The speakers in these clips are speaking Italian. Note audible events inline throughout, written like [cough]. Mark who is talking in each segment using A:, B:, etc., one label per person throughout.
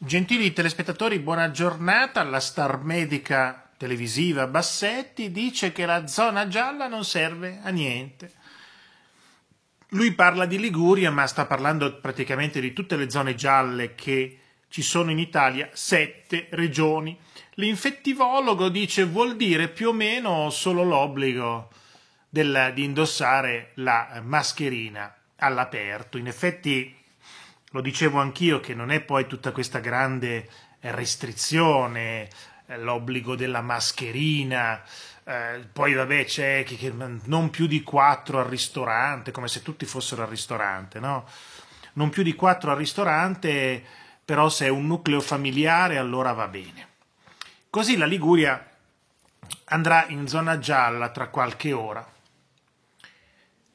A: Gentili telespettatori, buona giornata. La star medica televisiva Bassetti dice che la zona gialla non serve a niente. Lui parla di Liguria, ma sta parlando praticamente di tutte le zone gialle che ci sono in Italia, sette regioni. L'infettivologo dice vuol dire più o meno solo l'obbligo del, di indossare la mascherina all'aperto. In effetti lo dicevo anch'io che non è poi tutta questa grande eh, restrizione, eh, l'obbligo della mascherina, eh, poi vabbè c'è che, che non più di quattro al ristorante, come se tutti fossero al ristorante, no? Non più di quattro al ristorante, però se è un nucleo familiare allora va bene. Così la Liguria andrà in zona gialla tra qualche ora.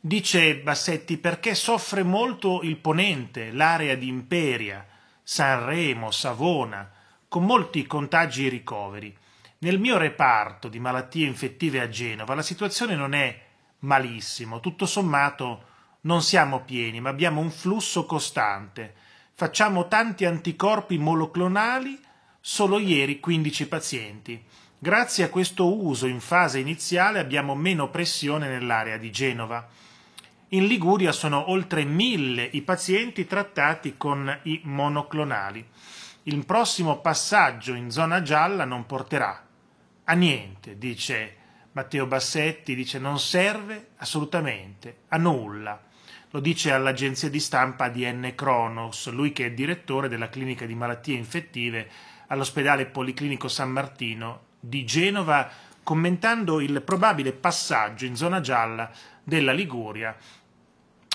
A: Dice Bassetti perché soffre molto il ponente, l'area di Imperia, Sanremo, Savona, con molti contagi e ricoveri. Nel mio reparto di malattie infettive a Genova la situazione non è malissimo, tutto sommato non siamo pieni, ma abbiamo un flusso costante. Facciamo tanti anticorpi monoclonali, solo ieri 15 pazienti. Grazie a questo uso in fase iniziale abbiamo meno pressione nell'area di Genova. In Liguria sono oltre mille i pazienti trattati con i monoclonali. Il prossimo passaggio in zona gialla non porterà a niente, dice Matteo Bassetti, dice non serve assolutamente a nulla. Lo dice all'agenzia di stampa ADN Kronos, lui che è direttore della clinica di malattie infettive all'ospedale Policlinico San Martino di Genova, commentando il probabile passaggio in zona gialla della Liguria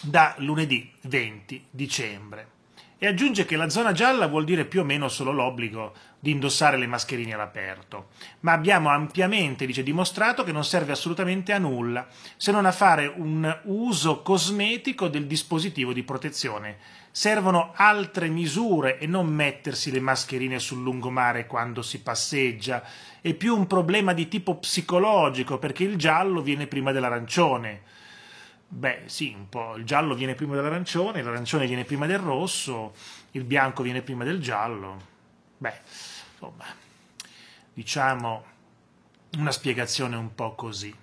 A: da lunedì 20 dicembre. E aggiunge che la zona gialla vuol dire più o meno solo l'obbligo di indossare le mascherine all'aperto, ma abbiamo ampiamente dice, dimostrato che non serve assolutamente a nulla se non a fare un uso cosmetico del dispositivo di protezione. Servono altre misure e non mettersi le mascherine sul lungomare quando si passeggia. È più un problema di tipo psicologico perché il giallo viene prima dell'arancione Beh, sì, un po'. Il giallo viene prima dell'arancione, l'arancione viene prima del rosso, il bianco viene prima del giallo. Beh, insomma, diciamo una spiegazione un po' così.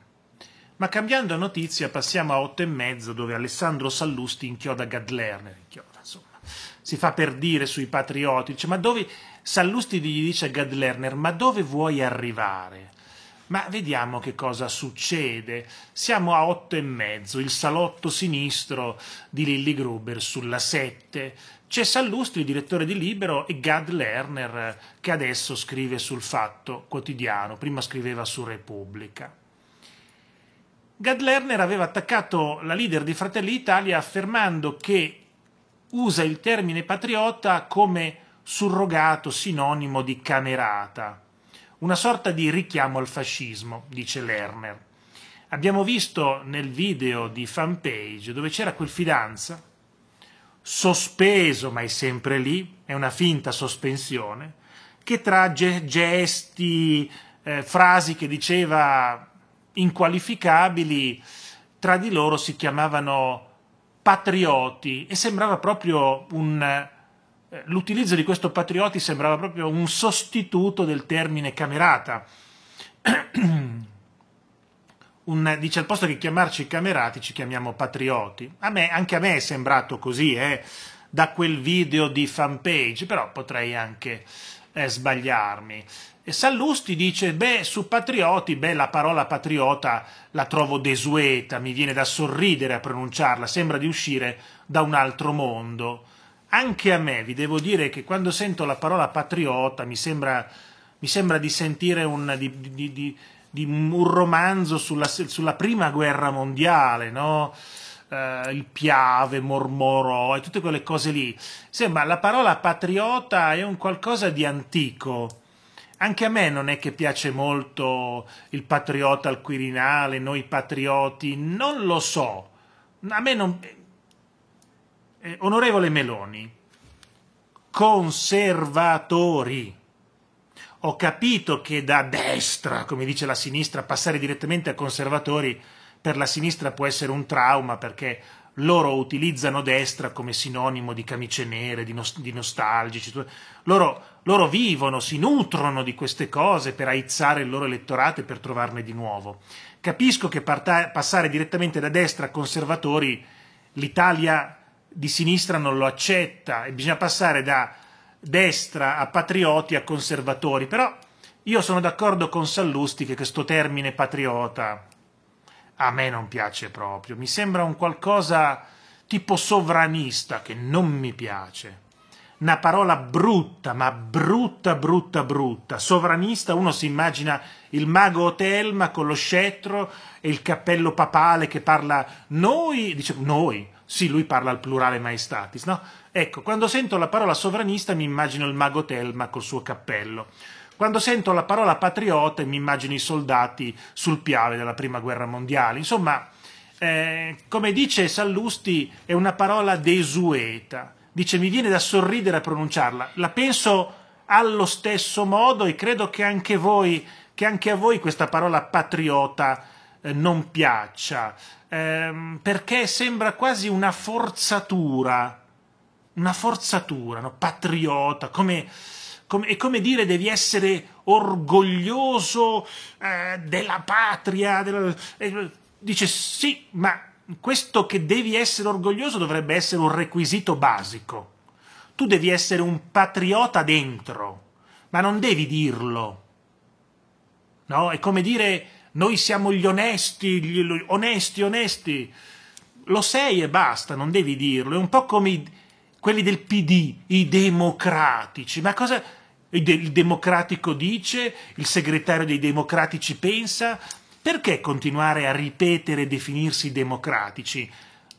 A: Ma cambiando notizia passiamo a otto e mezzo dove Alessandro Sallusti inchioda Gad Lerner, inchioda, insomma, si fa per dire sui patrioti, ma dove, Sallusti gli dice a Gad Lerner, ma dove vuoi arrivare? Ma vediamo che cosa succede. Siamo a otto e mezzo, il salotto sinistro di Lilly Gruber sulla 7. C'è Sallustri, direttore di Libero, e Gad Lerner, che adesso scrive sul Fatto Quotidiano, prima scriveva su Repubblica. Gad Lerner aveva attaccato la leader di Fratelli Italia affermando che usa il termine patriota come surrogato sinonimo di camerata una sorta di richiamo al fascismo, dice Lerner. Abbiamo visto nel video di fanpage dove c'era quel fidanza, sospeso, ma è sempre lì, è una finta sospensione, che tra gesti, eh, frasi che diceva inqualificabili, tra di loro si chiamavano patrioti e sembrava proprio un l'utilizzo di questo patrioti sembrava proprio un sostituto del termine camerata. [clears throat] Un, dice al posto che chiamarci camerati ci chiamiamo patrioti. A me, anche a me è sembrato così, eh, da quel video di fanpage, però potrei anche eh, sbagliarmi. E Sallusti dice, beh, su patrioti, beh, la parola patriota la trovo desueta, mi viene da sorridere a pronunciarla, sembra di uscire da un altro mondo anche a me, vi devo dire che quando sento la parola patriota mi sembra, mi sembra di sentire un, di, di, di, un romanzo sulla, sulla, prima guerra mondiale, no? Uh, il Piave, Mormorò e tutte quelle cose lì. Sembra la parola patriota è un qualcosa di antico. Anche a me non è che piace molto il patriota al Quirinale, noi patrioti, non lo so. A me non, eh, onorevole Meloni, conservatori. Ho capito che da destra, come dice la sinistra, passare direttamente a conservatori per la sinistra può essere un trauma perché loro utilizzano destra come sinonimo di camicie nere, di, nost- di nostalgici, loro, loro, vivono, si nutrono di queste cose per aizzare il loro elettorato e per trovarne di nuovo. Capisco che parta- passare direttamente da destra a conservatori l'Italia di sinistra non lo accetta e bisogna passare da destra a patrioti a conservatori, però io sono d'accordo con Sallusti che questo termine patriota a me non piace proprio, mi sembra un qualcosa tipo sovranista che non mi piace. Una parola brutta, ma brutta, brutta, brutta. Sovranista, uno si immagina il mago Otelma con lo scettro e il cappello papale che parla noi, dice noi, sì, lui parla al plurale maestatis, no? Ecco, quando sento la parola sovranista mi immagino il mago Telma col suo cappello. Quando sento la parola patriota mi immagino i soldati sul piave della prima guerra mondiale. Insomma, eh, come dice Sallusti, è una parola desueta. Dice, mi viene da sorridere a pronunciarla. La penso allo stesso modo e credo che anche, voi, che anche a voi questa parola patriota non piaccia, ehm, perché sembra quasi una forzatura, una forzatura, no? patriota, come come, è come dire devi essere orgoglioso eh, della patria. Della, eh, dice sì, ma questo che devi essere orgoglioso dovrebbe essere un requisito basico. Tu devi essere un patriota dentro, ma non devi dirlo. No? È come dire noi siamo gli onesti, gli onesti, onesti. Lo sei e basta, non devi dirlo. È un po' come i, quelli del PD, i democratici. Ma cosa il democratico dice, il segretario dei democratici pensa? Perché continuare a ripetere e definirsi democratici?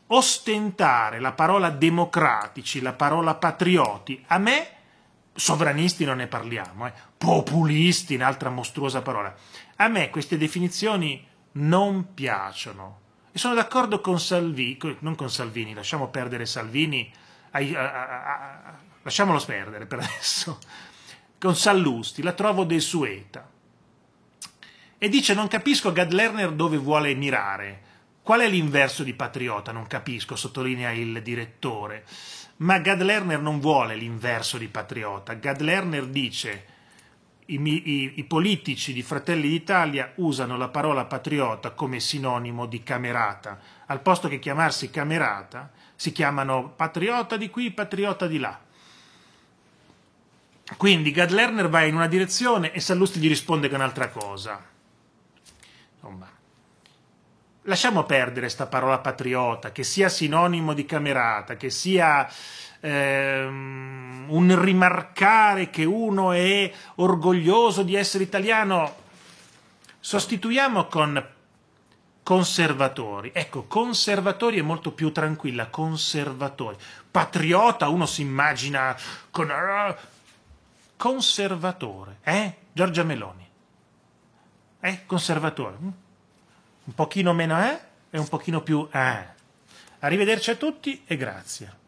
A: Ostentare la parola democratici, la parola patrioti, a me, sovranisti non ne parliamo, eh, populisti, un'altra mostruosa parola, a me queste definizioni non piacciono. E sono d'accordo con Salvini, non con Salvini, lasciamo perdere Salvini, lasciamolo perdere per adesso, con Sallusti, la trovo desueta. E dice non capisco Gad Lerner dove vuole mirare. Qual è l'inverso di patriota? Non capisco, sottolinea il direttore. Ma Gad Lerner non vuole l'inverso di patriota. Gad Lerner dice i, i, i politici di Fratelli d'Italia usano la parola patriota come sinonimo di camerata. Al posto che chiamarsi camerata, si chiamano patriota di qui, patriota di là. Quindi Gad Lerner va in una direzione e Sallusti gli risponde con un'altra cosa. Insomma, lasciamo perdere questa parola patriota, che sia sinonimo di camerata, che sia ehm, un rimarcare che uno è orgoglioso di essere italiano. Sostituiamo con conservatori. Ecco, conservatori è molto più tranquilla, conservatori. Patriota, uno si immagina con conservatore, eh? Giorgia Meloni. Eh? Conservatore. Mm? Un pochino meno eh e un pochino più eh. Arrivederci a tutti e grazie.